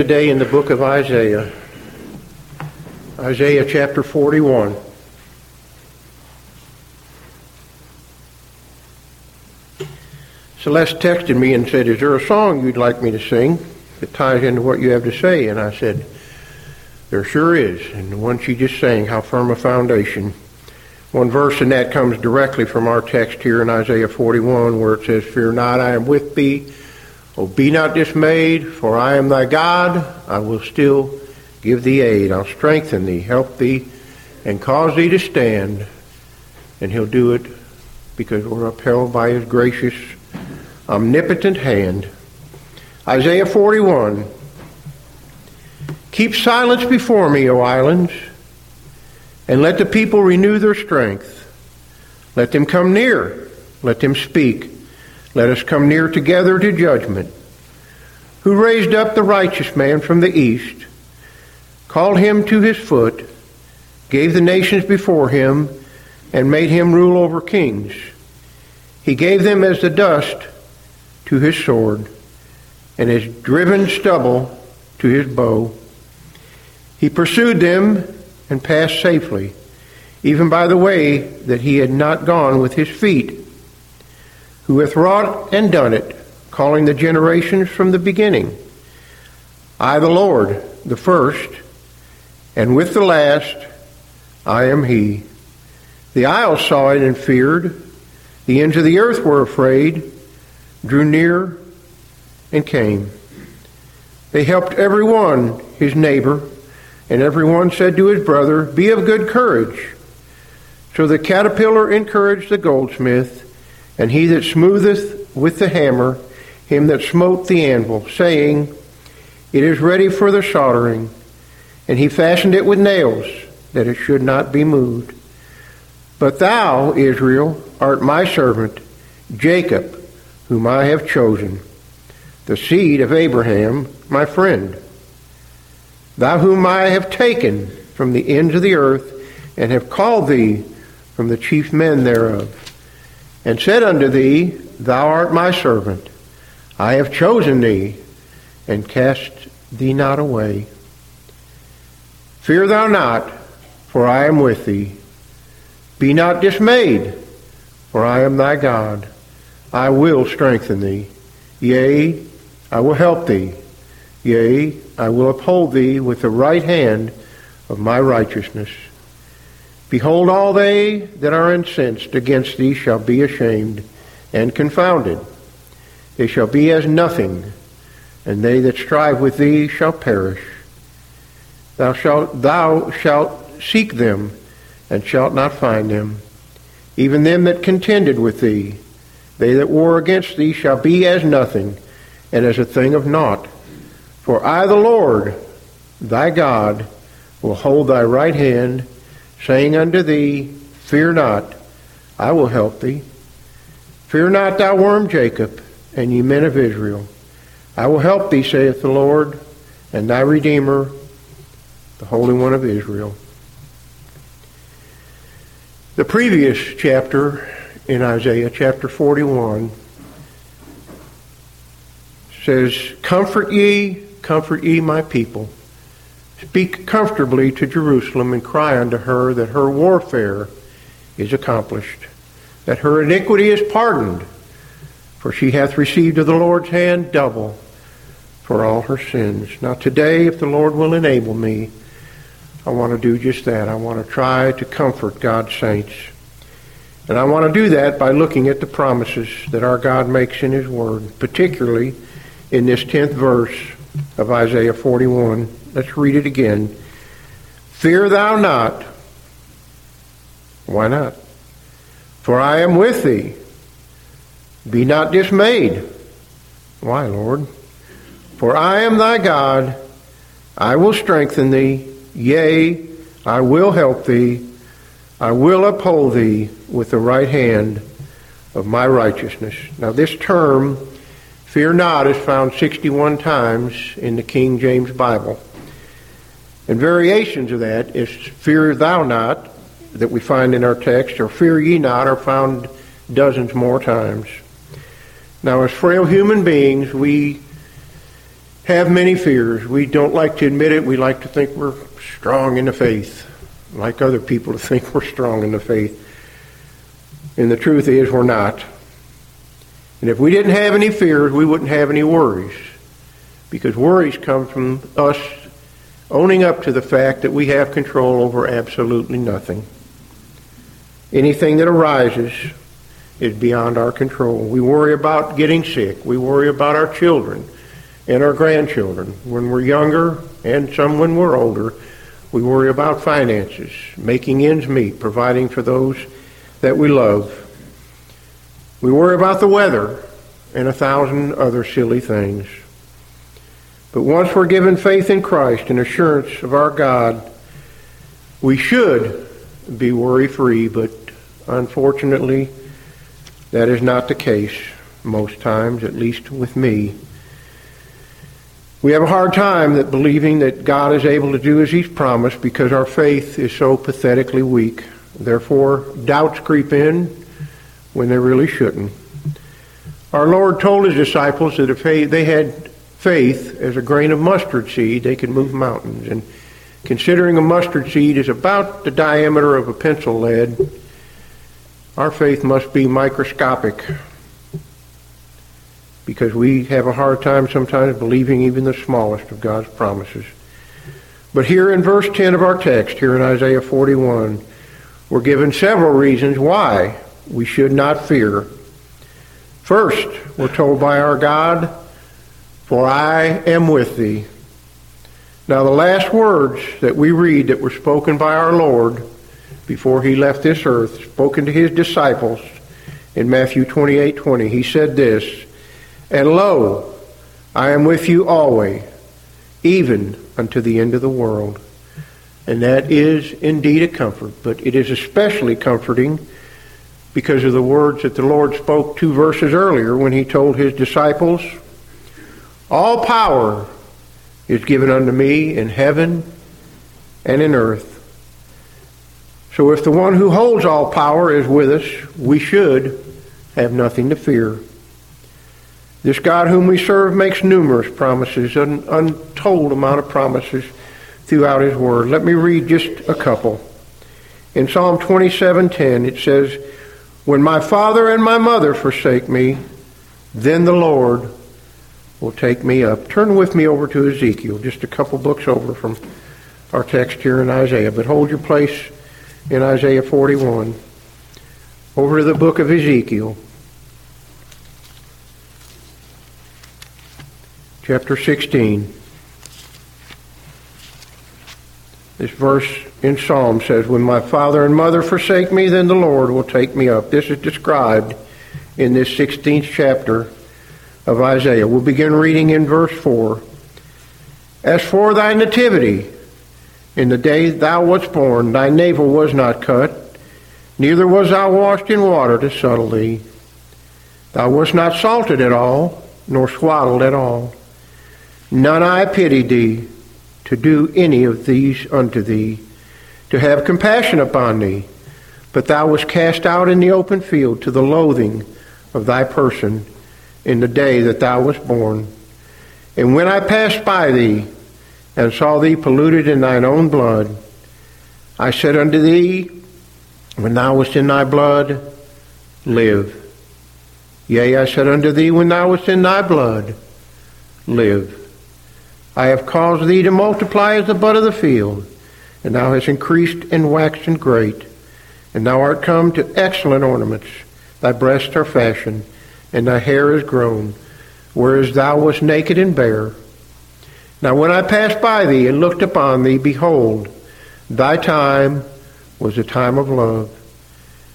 Today in the book of Isaiah, Isaiah chapter 41. Celeste texted me and said, Is there a song you'd like me to sing that ties into what you have to say? And I said, There sure is. And the one she just sang, How Firm a Foundation. One verse in that comes directly from our text here in Isaiah 41 where it says, Fear not, I am with thee. Be not dismayed, for I am thy God. I will still give thee aid. I'll strengthen thee, help thee, and cause thee to stand. And he'll do it because we're upheld by his gracious, omnipotent hand. Isaiah 41. Keep silence before me, O islands, and let the people renew their strength. Let them come near. Let them speak. Let us come near together to judgment. Who raised up the righteous man from the east, called him to his foot, gave the nations before him, and made him rule over kings. He gave them as the dust to his sword, and as driven stubble to his bow. He pursued them and passed safely, even by the way that he had not gone with his feet who hath wrought and done it, calling the generations from the beginning. I, the Lord, the first, and with the last, I am He. The isles saw it and feared. The ends of the earth were afraid, drew near, and came. They helped every one his neighbor, and every one said to his brother, Be of good courage. So the caterpillar encouraged the goldsmith, and he that smootheth with the hammer him that smote the anvil, saying, It is ready for the soldering. And he fashioned it with nails, that it should not be moved. But thou, Israel, art my servant, Jacob, whom I have chosen, the seed of Abraham, my friend. Thou whom I have taken from the ends of the earth, and have called thee from the chief men thereof and said unto thee, Thou art my servant. I have chosen thee, and cast thee not away. Fear thou not, for I am with thee. Be not dismayed, for I am thy God. I will strengthen thee. Yea, I will help thee. Yea, I will uphold thee with the right hand of my righteousness. Behold, all they that are incensed against thee shall be ashamed and confounded. They shall be as nothing, and they that strive with thee shall perish. Thou shalt, thou shalt seek them, and shalt not find them. Even them that contended with thee, they that war against thee shall be as nothing, and as a thing of naught. For I, the Lord, thy God, will hold thy right hand, saying unto thee, Fear not, I will help thee. Fear not, thou worm Jacob, and ye men of Israel. I will help thee, saith the Lord, and thy Redeemer, the Holy One of Israel. The previous chapter in Isaiah, chapter 41, says, Comfort ye, comfort ye my people. Speak comfortably to Jerusalem and cry unto her that her warfare is accomplished, that her iniquity is pardoned, for she hath received of the Lord's hand double for all her sins. Now today, if the Lord will enable me, I want to do just that. I want to try to comfort God's saints. And I want to do that by looking at the promises that our God makes in His Word, particularly in this 10th verse of Isaiah 41. Let's read it again. Fear thou not. Why not? For I am with thee. Be not dismayed. Why, Lord? For I am thy God. I will strengthen thee. Yea, I will help thee. I will uphold thee with the right hand of my righteousness. Now, this term, fear not, is found 61 times in the King James Bible. And variations of that is fear thou not, that we find in our text, or fear ye not, are found dozens more times. Now, as frail human beings, we have many fears. We don't like to admit it. We like to think we're strong in the faith, like other people to think we're strong in the faith. And the truth is, we're not. And if we didn't have any fears, we wouldn't have any worries. Because worries come from us owning up to the fact that we have control over absolutely nothing. Anything that arises is beyond our control. We worry about getting sick. We worry about our children and our grandchildren when we're younger and some when we're older. We worry about finances, making ends meet, providing for those that we love. We worry about the weather and a thousand other silly things. But once we're given faith in Christ and assurance of our God, we should be worry free, but unfortunately, that is not the case most times, at least with me. We have a hard time that believing that God is able to do as He's promised because our faith is so pathetically weak. Therefore, doubts creep in when they really shouldn't. Our Lord told His disciples that if they had faith as a grain of mustard seed, they could move mountains. And considering a mustard seed is about the diameter of a pencil lead, our faith must be microscopic because we have a hard time sometimes believing even the smallest of God's promises. But here in verse 10 of our text, here in Isaiah 41, we're given several reasons why we should not fear. First, we're told by our God, For I am with thee. Now, the last words that we read that were spoken by our Lord before he left this earth, spoken to his disciples in Matthew 28 20. He said this, And lo, I am with you always, even unto the end of the world. And that is indeed a comfort, but it is especially comforting because of the words that the Lord spoke two verses earlier when he told his disciples, All power is given unto me in heaven and in earth. So if the one who holds all power is with us, we should have nothing to fear. This God whom we serve makes numerous promises, an untold amount of promises throughout his word. Let me read just a couple. In Psalm 27:10 it says, "When my father and my mother forsake me, then the Lord will take me up." Turn with me over to Ezekiel, just a couple books over from our text here in Isaiah, but hold your place in Isaiah 41 over to the book of Ezekiel, chapter 16. This verse in Psalm says, When my father and mother forsake me, then the Lord will take me up. This is described in this 16th chapter of Isaiah. We'll begin reading in verse 4. As for thy nativity, in the day thou wast born, thy navel was not cut, neither was thou washed in water to settle thee. Thou wast not salted at all, nor swaddled at all. None I pitied thee to do any of these unto thee, to have compassion upon thee. But thou wast cast out in the open field to the loathing of thy person in the day that thou wast born. And when I passed by thee, and saw thee polluted in thine own blood. I said unto thee, when thou wast in thy blood, live. Yea, I said unto thee, when thou wast in thy blood, live. I have caused thee to multiply as the bud of the field, and thou hast increased and waxed and great, and thou art come to excellent ornaments. Thy breasts are fashioned, and thy hair is grown, whereas thou wast naked and bare. Now when I passed by thee and looked upon thee, behold, thy time was a time of love.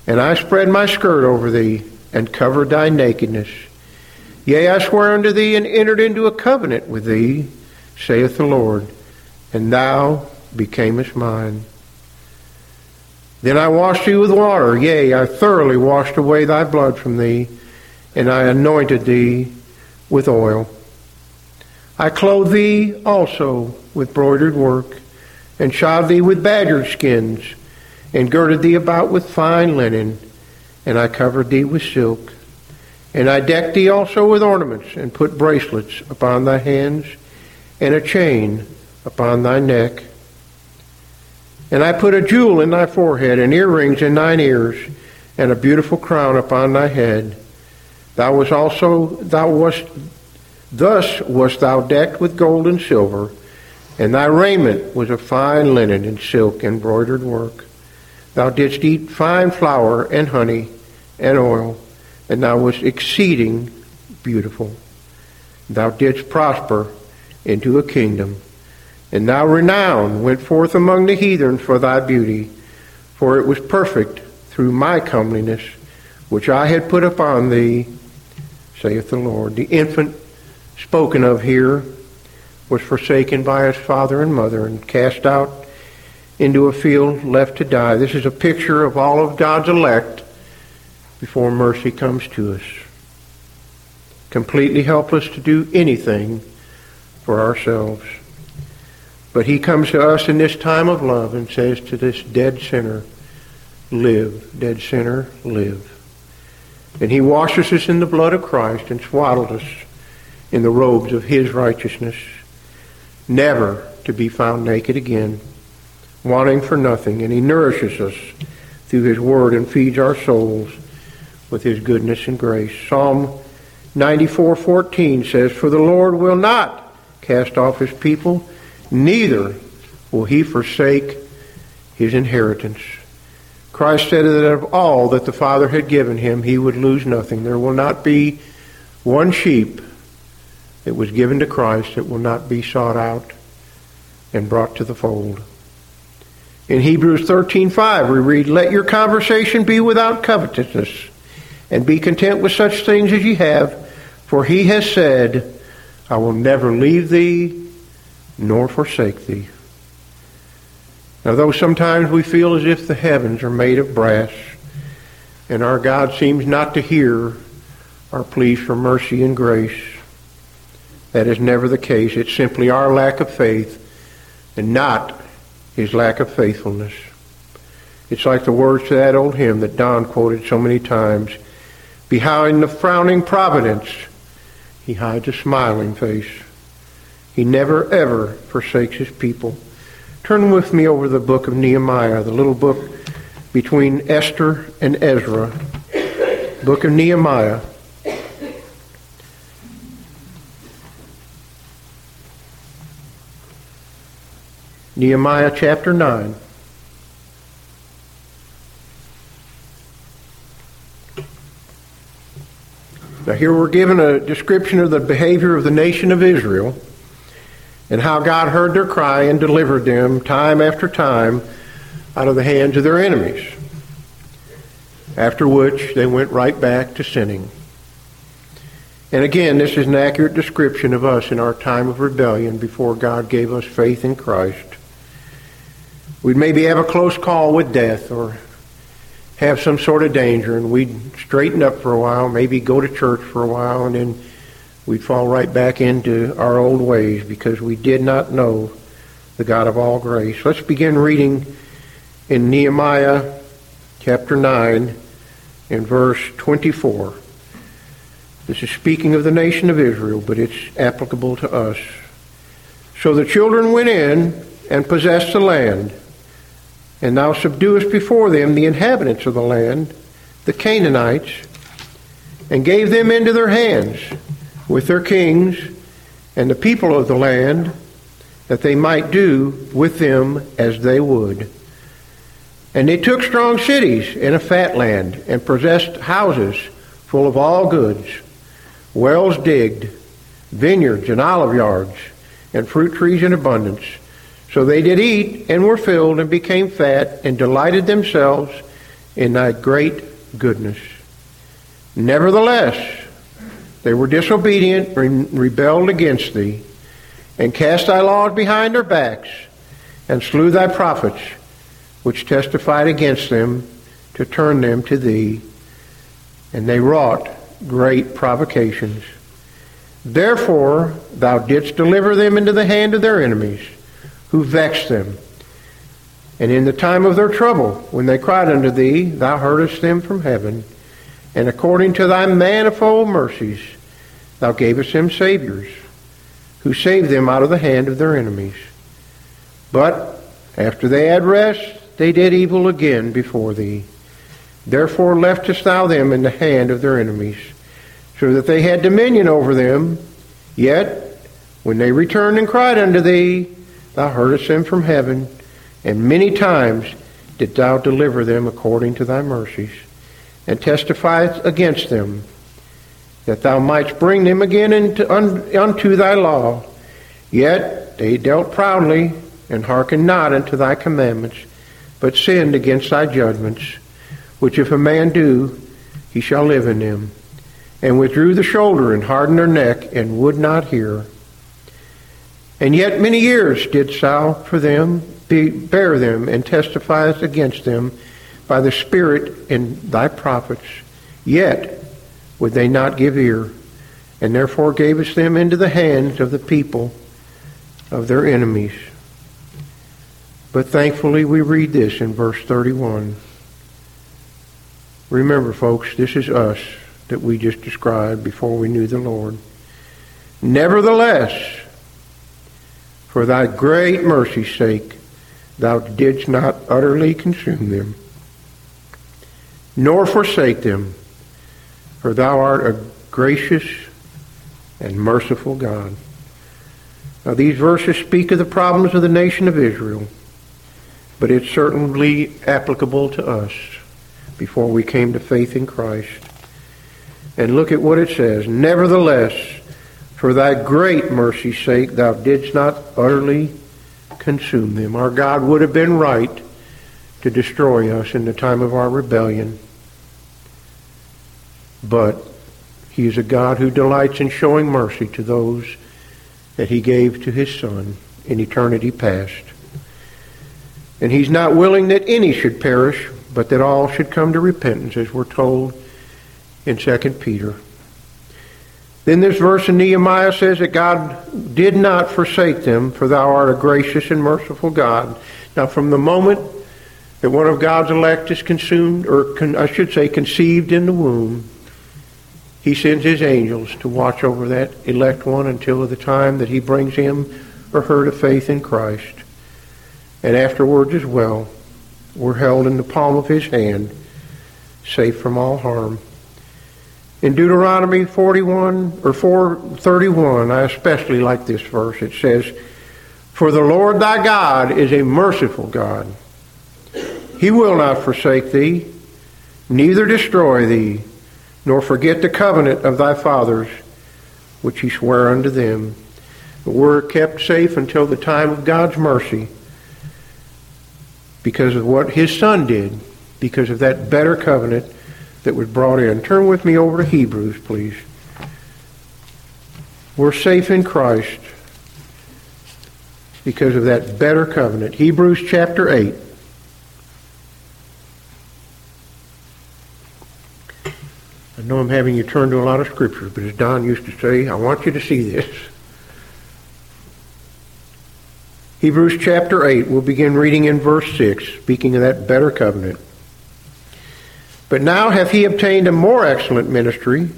And I spread my skirt over thee and covered thy nakedness. Yea, I swear unto thee and entered into a covenant with thee, saith the Lord, and thou becamest mine. Then I washed thee with water, yea, I thoroughly washed away thy blood from thee, and I anointed thee with oil. I clothed thee also with broidered work, and shod thee with badger skins, and girded thee about with fine linen, and I covered thee with silk. And I decked thee also with ornaments, and put bracelets upon thy hands, and a chain upon thy neck. And I put a jewel in thy forehead, and earrings in thine ears, and a beautiful crown upon thy head. Thou was also thou wast thus wast thou decked with gold and silver, and thy raiment was of fine linen and silk embroidered work. Thou didst eat fine flour and honey and oil, and thou wast exceeding beautiful. Thou didst prosper into a kingdom. And thou renown went forth among the heathen for thy beauty, for it was perfect through my comeliness, which I had put upon thee, saith the Lord. The infant spoken of here was forsaken by his father and mother and cast out into a field left to die. This is a picture of all of God's elect before mercy comes to us. Completely helpless to do anything for ourselves. But he comes to us in this time of love and says to this dead sinner, live, dead sinner, live. And he washes us in the blood of Christ and swaddles us in the robes of his righteousness, never to be found naked again, wanting for nothing. And he nourishes us through his word and feeds our souls with his goodness and grace. Psalm 94:14 says, "For the Lord will not cast off his people, neither will he forsake his inheritance. Christ said that of all that the Father had given him, he would lose nothing. There will not be one sheep that was given to Christ that will not be sought out and brought to the fold. In Hebrews 13:5 we read, "Let your conversation be without covetousness, and be content with such things as ye have, for he has said, I will never leave thee nor forsake thee. Now, though sometimes we feel as if the heavens are made of brass, and our God seems not to hear our pleas for mercy and grace, that is never the case. It's simply our lack of faith and not his lack of faithfulness. It's like the words to that old hymn that Don quoted so many times. Behind the frowning providence, he hides a smiling face. He never, ever forsakes his people. Turn with me over the book of Nehemiah, the little book between Esther and Ezra. Book of Nehemiah. Nehemiah chapter 9. Now, here we're given a description of the behavior of the nation of Israel and how God heard their cry and delivered them time after time out of the hands of their enemies. After which, they went right back to sinning. And again, this is an accurate description of us in our time of rebellion before God gave us faith in Christ. We'd maybe have a close call with death or have some sort of danger, and we'd straighten up for a while, maybe go to church for a while, and then we'd fall right back into our old ways because we did not know the God of all grace. Let's begin reading in Nehemiah chapter 9 in verse 24. This is speaking of the nation of Israel, but it's applicable to us. So the children went in and possessed the land and thou subduest before them the inhabitants of the land, the Canaanites, and gave them into their hands with their kings and the people of the land, that they might do with them as they would. And they took strong cities in a fat land, and possessed houses full of all goods, wells digged, vineyards and olive yards, and fruit trees in abundance so they did eat and were filled and became fat and delighted themselves in thy great goodness. Nevertheless, they were disobedient and rebelled against thee, and cast thy laws behind their backs, and slew thy prophets, which testified against them to turn them to thee. And they wrought great provocations. Therefore thou didst deliver them into the hand of their enemies who vexed them. And in the time of their trouble, when they cried unto thee, thou heardest them from heaven. And according to thy manifold mercies, thou gavest them saviors, who saved them out of the hand of their enemies. But after they had rest, they did evil again before thee. Therefore leftest thou them in the hand of their enemies, so that they had dominion over them. Yet, when they returned and cried unto thee, thou heardest them from heaven, and many times didst thou deliver them according to thy mercies, and testifiest against them, that thou mightst bring them again into, un, unto thy law. Yet they dealt proudly, and hearkened not unto thy commandments, but sinned against thy judgments which if a man do, he shall live in them, and withdrew the shoulder and hardened their neck and would not hear. And yet many years didst thou for them be, bear them and testifiest against them by the Spirit in thy prophets. Yet would they not give ear, and therefore gavest them into the hands of the people of their enemies. But thankfully we read this in verse 31. Remember, folks, this is us that we just described before we knew the Lord. Nevertheless, for thy great mercy's sake, thou didst not utterly consume them, nor forsake them, for thou art a gracious and merciful God. Now, these verses speak of the problems of the nation of Israel, but it's certainly applicable to us before we came to faith in Christ. And look at what it says. Nevertheless, for thy great mercy's sake, thou didst not utterly consume them. Our God would have been right to destroy us in the time of our rebellion. But he is a God who delights in showing mercy to those that he gave to his Son in eternity past. And he's not willing that any should perish, but that all should come to repentance, as we're told in 2 Peter. Then this verse in Nehemiah says that God did not forsake them, for thou art a gracious and merciful God. Now, from the moment that one of God's elect is consumed, or con, I should say conceived in the womb, he sends his angels to watch over that elect one until the time that he brings him or her to faith in Christ. And afterwards as well were held in the palm of his hand, safe from all harm. In Deuteronomy 41 or 431, I especially like this verse. It says, For the Lord thy God is a merciful God. He will not forsake thee, neither destroy thee, nor forget the covenant of thy fathers, which he sware unto them. We're kept safe until the time of God's mercy because of what his son did, because of that better covenant that was brought in. Turn with me over to Hebrews, please. We're safe in Christ because of that better covenant. Hebrews chapter 8. I know I'm having you turn to a lot of scriptures, but as Don used to say, I want you to see this. Hebrews chapter 8, we'll begin reading in verse 6, speaking of that better covenant. But now hath he obtained a more excellent ministry,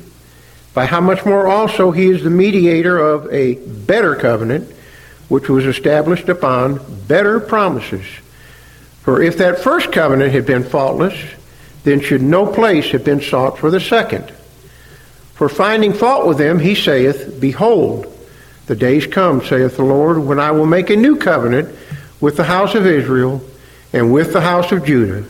by how much more also he is the mediator of a better covenant, which was established upon better promises. For if that first covenant had been faultless, then should no place have been sought for the second. For finding fault with them, he saith, Behold, the days come, saith the Lord, when I will make a new covenant with the house of Israel and with the house of Judah.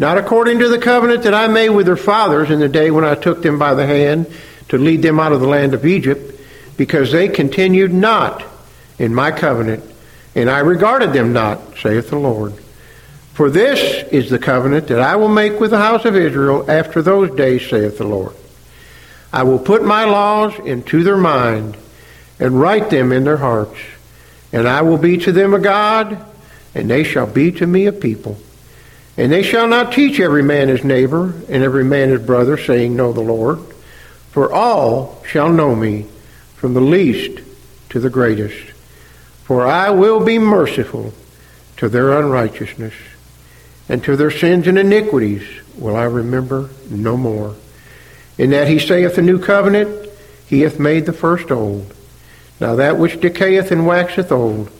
Not according to the covenant that I made with their fathers in the day when I took them by the hand to lead them out of the land of Egypt, because they continued not in my covenant, and I regarded them not, saith the Lord. For this is the covenant that I will make with the house of Israel after those days, saith the Lord. I will put my laws into their mind and write them in their hearts. And I will be to them a God, and they shall be to me a people. And they shall not teach every man his neighbor and every man his brother, saying, Know the Lord. For all shall know me, from the least to the greatest. For I will be merciful to their unrighteousness, and to their sins and iniquities will I remember no more. In that he saith a new covenant, he hath made the first old. Now that which decayeth and waxeth old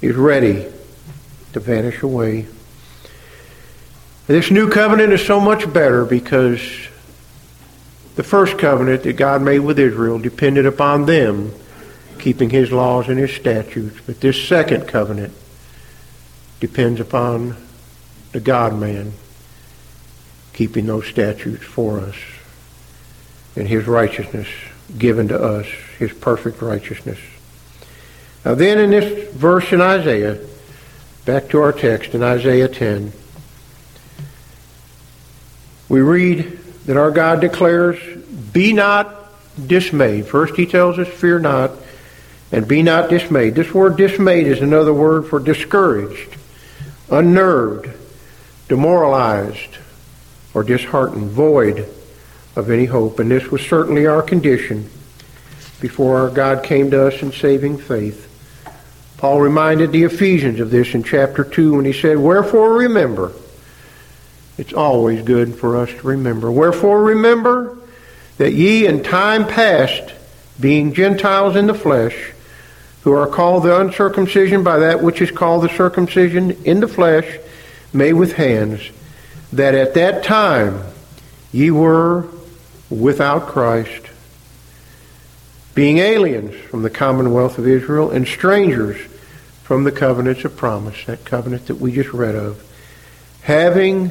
is ready to vanish away. This new covenant is so much better because the first covenant that God made with Israel depended upon them keeping his laws and his statutes. But this second covenant depends upon the God man keeping those statutes for us and his righteousness given to us, his perfect righteousness. Now then in this verse in Isaiah, back to our text in Isaiah 10, we read that our God declares, Be not dismayed. First he tells us, Fear not, and be not dismayed. This word dismayed is another word for discouraged, unnerved, demoralized, or disheartened, void of any hope. And this was certainly our condition before our God came to us in saving faith. Paul reminded the Ephesians of this in chapter 2 when he said, Wherefore remember, it's always good for us to remember. Wherefore remember that ye in time past, being Gentiles in the flesh, who are called the uncircumcision by that which is called the circumcision in the flesh, made with hands, that at that time ye were without Christ, being aliens from the commonwealth of Israel and strangers from the covenants of promise, that covenant that we just read of, having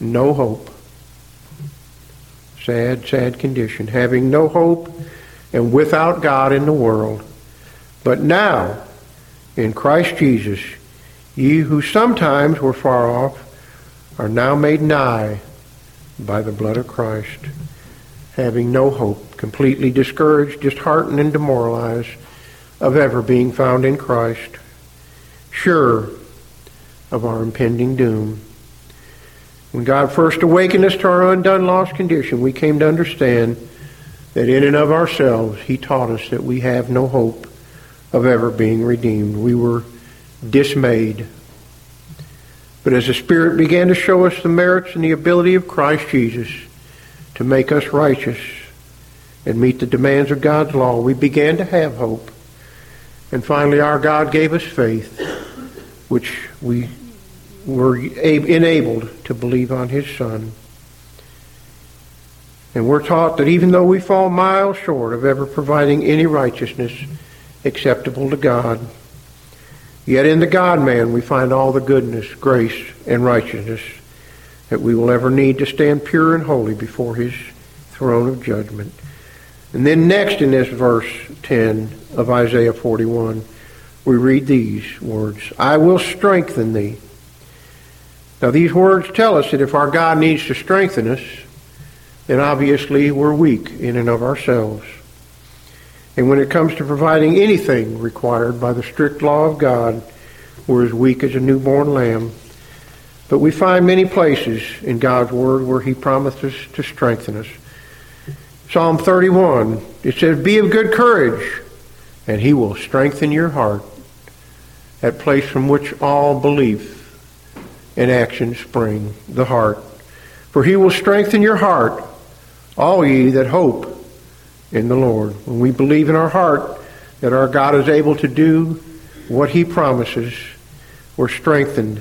no hope. Sad, sad condition. Having no hope and without God in the world. But now, in Christ Jesus, ye who sometimes were far off are now made nigh by the blood of Christ, having no hope, completely discouraged, disheartened, and demoralized of ever being found in Christ, sure of our impending doom. When God first awakened us to our undone lost condition, we came to understand that in and of ourselves, He taught us that we have no hope of ever being redeemed. We were dismayed. But as the Spirit began to show us the merits and the ability of Christ Jesus to make us righteous and meet the demands of God's law, we began to have hope. And finally, our God gave us faith, which we were enabled to believe on His Son. And we're taught that even though we fall miles short of ever providing any righteousness, acceptable to God. Yet in the God man we find all the goodness, grace, and righteousness that we will ever need to stand pure and holy before his throne of judgment. And then next in this verse 10 of Isaiah 41, we read these words, I will strengthen thee. Now these words tell us that if our God needs to strengthen us, then obviously we're weak in and of ourselves. And when it comes to providing anything required by the strict law of God, we're as weak as a newborn lamb. But we find many places in God's Word where He promises to strengthen us. Psalm 31, it says, Be of good courage, and He will strengthen your heart, that place from which all belief and action spring, the heart. For He will strengthen your heart, all ye that hope in the Lord. When we believe in our heart that our God is able to do what he promises, we're strengthened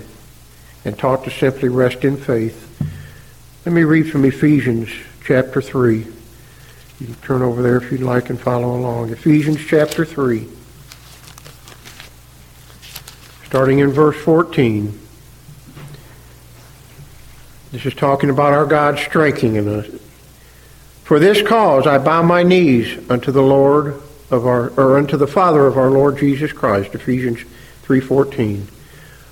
and taught to simply rest in faith. Let me read from Ephesians chapter 3. You can turn over there if you'd like and follow along. Ephesians chapter 3. Starting in verse 14. This is talking about our God strengthening us, for this cause I bow my knees unto the Lord of our or unto the Father of our Lord Jesus Christ, Ephesians 3:14,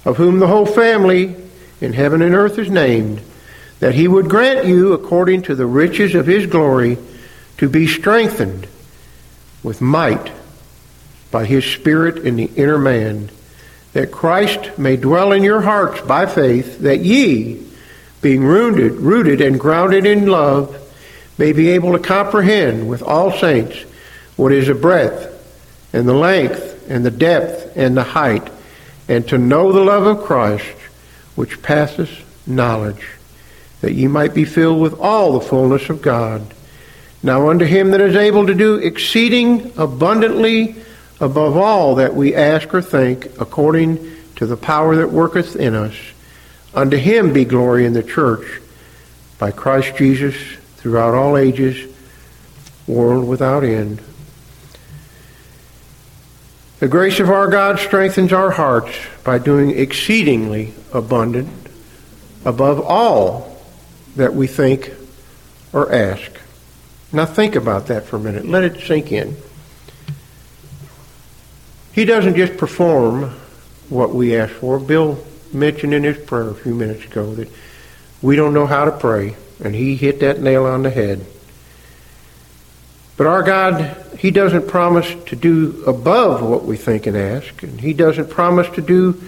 of whom the whole family in heaven and earth is named, that he would grant you according to the riches of his glory to be strengthened with might by his spirit in the inner man, that Christ may dwell in your hearts by faith, that ye, being rooted, rooted and grounded in love, may be able to comprehend with all saints what is the breadth and the length and the depth and the height, and to know the love of Christ, which passeth knowledge, that ye might be filled with all the fullness of God. Now unto him that is able to do exceeding abundantly above all that we ask or think, according to the power that worketh in us. Unto him be glory in the church by Christ Jesus throughout all ages, world without end. The grace of our God strengthens our hearts by doing exceedingly abundant above all that we think or ask. Now think about that for a minute. Let it sink in. He doesn't just perform what we ask for. Bill mentioned in his prayer a few minutes ago that we don't know how to pray, and he hit that nail on the head. But our God, He doesn't promise to do above what we think and ask, and He doesn't promise to do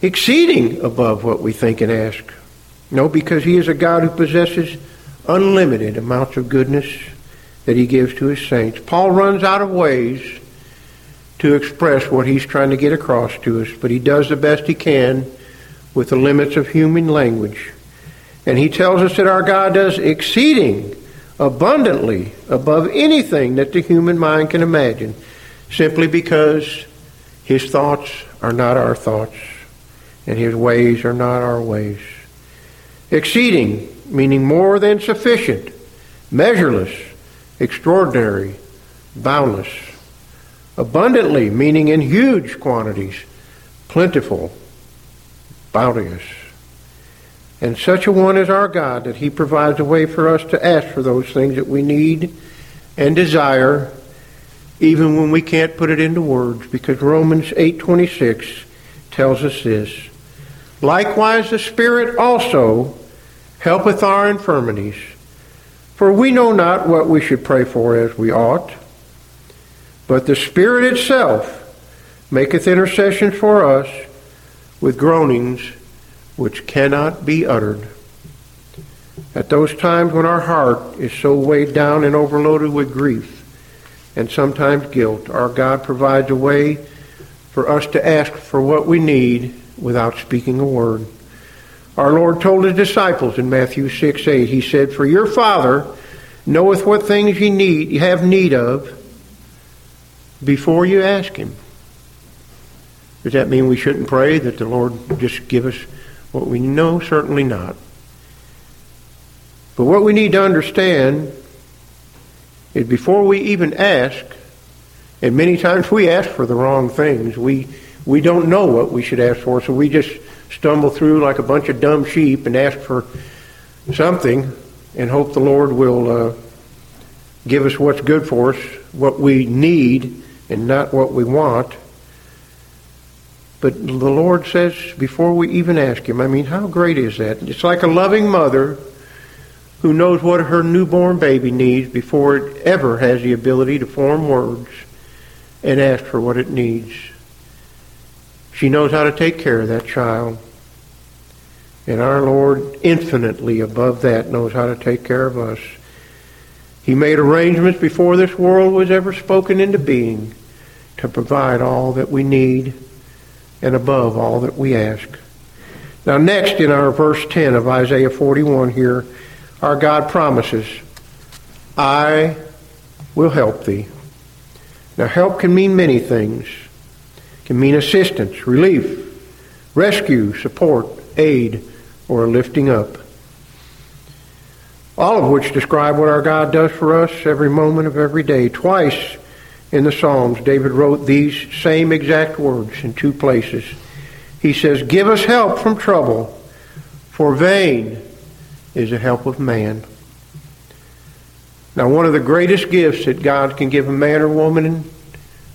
exceeding above what we think and ask. No, because He is a God who possesses unlimited amounts of goodness that He gives to His saints. Paul runs out of ways to express what he's trying to get across to us, but he does the best he can with the limits of human language. And he tells us that our God does exceeding abundantly above anything that the human mind can imagine, simply because his thoughts are not our thoughts and his ways are not our ways. Exceeding, meaning more than sufficient, measureless, extraordinary, boundless. Abundantly, meaning in huge quantities, plentiful, bounteous. And such a one is our God that He provides a way for us to ask for those things that we need and desire, even when we can't put it into words, because Romans 8:26 tells us this. Likewise, the Spirit also helpeth our infirmities, for we know not what we should pray for as we ought, but the Spirit itself maketh intercession for us with groanings which cannot be uttered. At those times when our heart is so weighed down and overloaded with grief and sometimes guilt, our God provides a way for us to ask for what we need without speaking a word. Our Lord told his disciples in Matthew 6 8, He said, For your Father knoweth what things ye need, have need of before you ask Him. Does that mean we shouldn't pray that the Lord just give us what we know, certainly not. But what we need to understand is before we even ask, and many times we ask for the wrong things, we, we don't know what we should ask for, so we just stumble through like a bunch of dumb sheep and ask for something and hope the Lord will uh, give us what's good for us, what we need, and not what we want. But the Lord says before we even ask Him, I mean, how great is that? It's like a loving mother who knows what her newborn baby needs before it ever has the ability to form words and ask for what it needs. She knows how to take care of that child. And our Lord, infinitely above that, knows how to take care of us. He made arrangements before this world was ever spoken into being to provide all that we need and above all that we ask. Now, next in our verse 10 of Isaiah 41 here, our God promises, I will help thee. Now, help can mean many things. It can mean assistance, relief, rescue, support, aid, or a lifting up. All of which describe what our God does for us every moment of every day. Twice in the Psalms, David wrote these same exact words in two places. He says, Give us help from trouble, for vain is the help of man. Now, one of the greatest gifts that God can give a man or woman,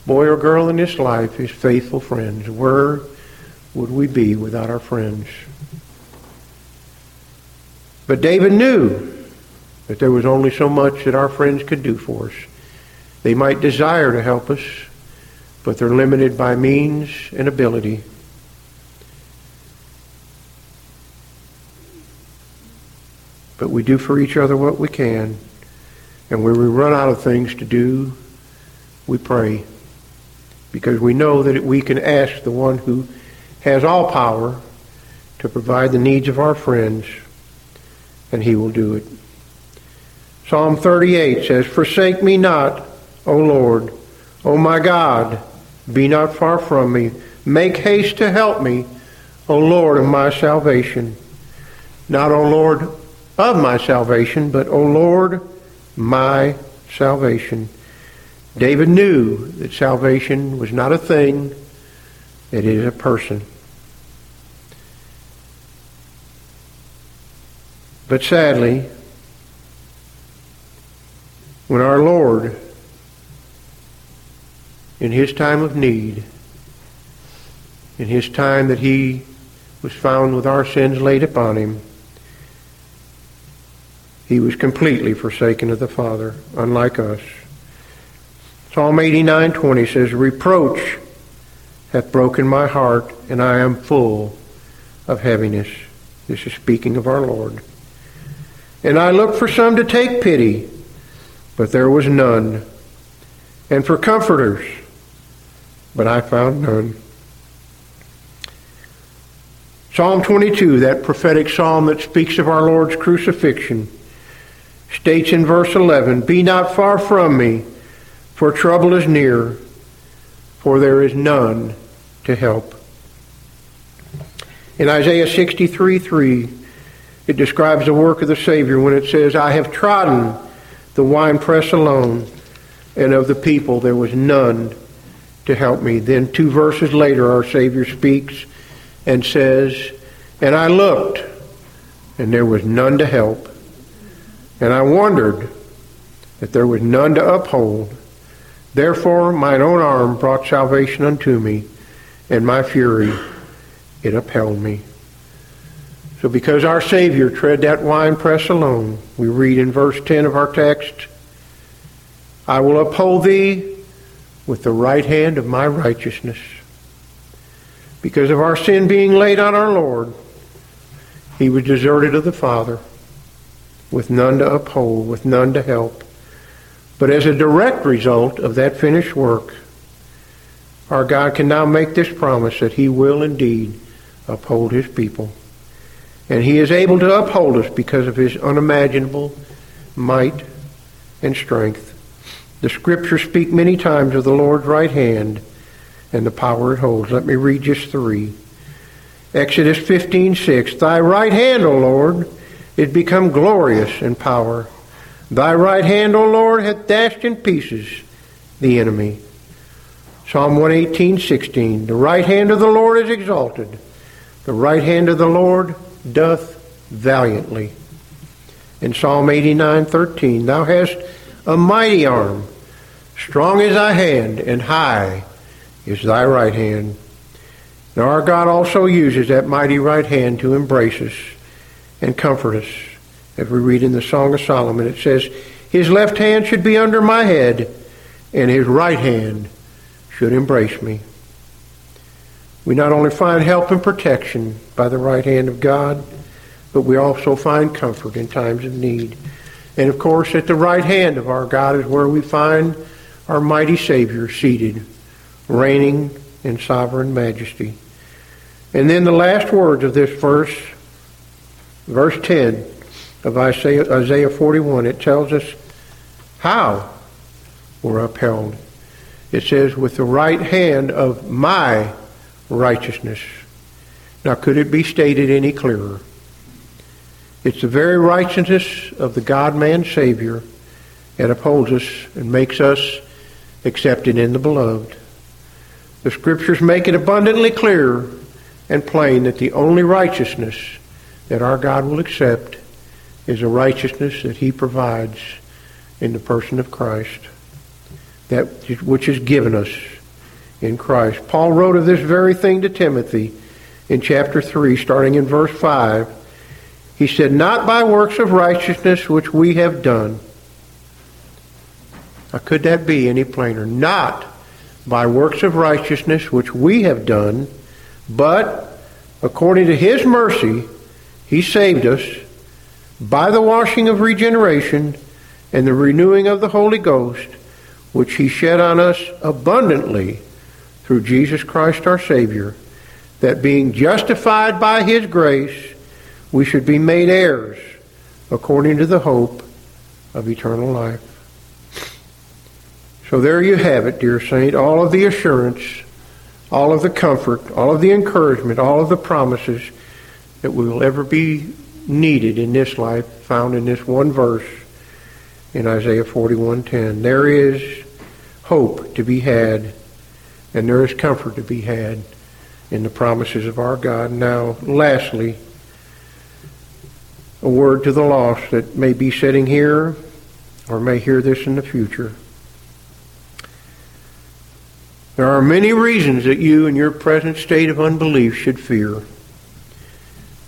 boy or girl in this life, is faithful friends. Where would we be without our friends? But David knew that there was only so much that our friends could do for us. They might desire to help us, but they're limited by means and ability. But we do for each other what we can. And when we run out of things to do, we pray. Because we know that we can ask the one who has all power to provide the needs of our friends, and he will do it. Psalm 38 says, Forsake me not, O Lord, O my God, be not far from me. Make haste to help me, O Lord of my salvation. Not, O Lord of my salvation, but, O Lord, my salvation. David knew that salvation was not a thing, it is a person. But sadly, when our Lord, in his time of need, in his time that he was found with our sins laid upon him, he was completely forsaken of the Father, unlike us. Psalm 89:20 says, "Reproach hath broken my heart, and I am full of heaviness." This is speaking of our Lord. And I looked for some to take pity, but there was none, and for comforters, but I found none. Psalm 22, that prophetic psalm that speaks of our Lord's crucifixion, states in verse 11, Be not far from me, for trouble is near, for there is none to help. In Isaiah 63, 3, it describes the work of the Savior when it says, I have trodden the winepress alone, and of the people there was none to help me. Then two verses later, our Savior speaks and says, And I looked, and there was none to help. And I wondered that there was none to uphold. Therefore mine own arm brought salvation unto me, and my fury it upheld me. So because our Savior tread that winepress alone, we read in verse 10 of our text, I will uphold thee with the right hand of my righteousness. Because of our sin being laid on our Lord, he was deserted of the Father, with none to uphold, with none to help. But as a direct result of that finished work, our God can now make this promise that he will indeed uphold his people. And he is able to uphold us because of his unimaginable might and strength. The scriptures speak many times of the Lord's right hand and the power it holds. Let me read just three. Exodus 15:6 Thy right hand, O Lord, is become glorious in power. Thy right hand, O Lord, hath dashed in pieces the enemy. Psalm 118:16 The right hand of the Lord is exalted. The right hand of the Lord doth valiantly. In Psalm 89:13, Thou hast a mighty arm, strong is thy hand, and high is thy right hand. Now our God also uses that mighty right hand to embrace us and comfort us. As we read in the Song of Solomon, it says, His left hand should be under my head, and his right hand should embrace me. We not only find help and protection by the right hand of God, but we also find comfort in times of need. And of course, at the right hand of our God is where we find our mighty Savior seated, reigning in sovereign majesty. And then the last words of this verse, verse 10 of Isaiah 41, it tells us how we're upheld. It says, with the right hand of my righteousness. Now, could it be stated any clearer? It's the very righteousness of the God man Savior that upholds us and makes us accepted in the beloved. The scriptures make it abundantly clear and plain that the only righteousness that our God will accept is a righteousness that he provides in the person of Christ, that which is given us in Christ. Paul wrote of this very thing to Timothy in chapter 3, starting in verse 5. He said, Not by works of righteousness which we have done. Now, could that be any plainer? Not by works of righteousness which we have done, but according to his mercy, he saved us by the washing of regeneration and the renewing of the Holy Ghost, which he shed on us abundantly through Jesus Christ our Savior, that being justified by his grace, we should be made heirs according to the hope of eternal life. So there you have it, dear saint, all of the assurance, all of the comfort, all of the encouragement, all of the promises that will ever be needed in this life found in this one verse in Isaiah 41:10. There is hope to be had and there is comfort to be had in the promises of our God. Now, lastly, a word to the lost that may be sitting here or may hear this in the future. There are many reasons that you, in your present state of unbelief, should fear.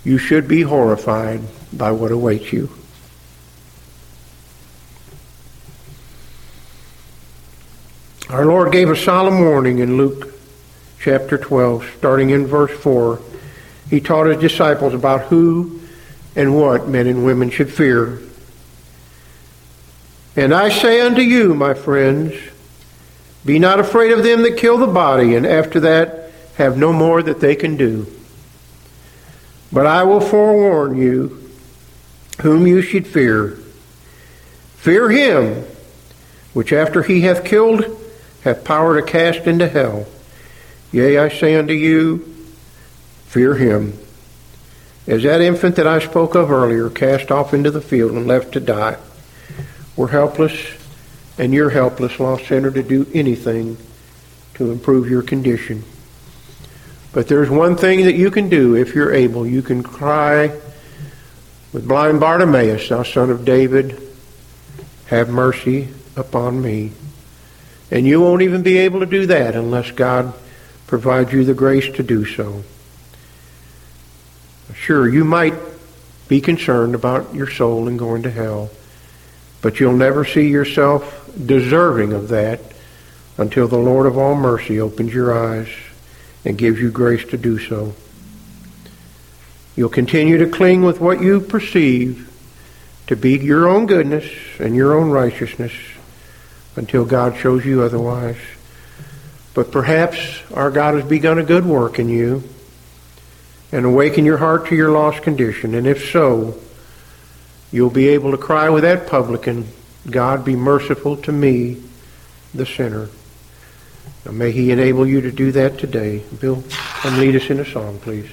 You should be horrified by what awaits you. Our Lord gave a solemn warning in Luke chapter 12, starting in verse 4. He taught his disciples about who and what men and women should fear. And I say unto you, my friends, be not afraid of them that kill the body, and after that have no more that they can do. But I will forewarn you whom you should fear. Fear him which after he hath killed hath power to cast into hell. Yea, I say unto you, fear him. As that infant that I spoke of earlier, cast off into the field and left to die. We're helpless, and you're helpless, lost sinner, to do anything to improve your condition. But there's one thing that you can do if you're able. You can cry with blind Bartimaeus, thou son of David, have mercy upon me. And you won't even be able to do that unless God provides you the grace to do so. Sure, you might be concerned about your soul and going to hell, but you'll never see yourself deserving of that until the Lord of all mercy opens your eyes and gives you grace to do so. You'll continue to cling with what you perceive to be your own goodness and your own righteousness until God shows you otherwise. But perhaps our God has begun a good work in you and awaken your heart to your lost condition. And if so, you'll be able to cry with that publican, God be merciful to me, the sinner. Now may he enable you to do that today. Bill, come lead us in a song, please.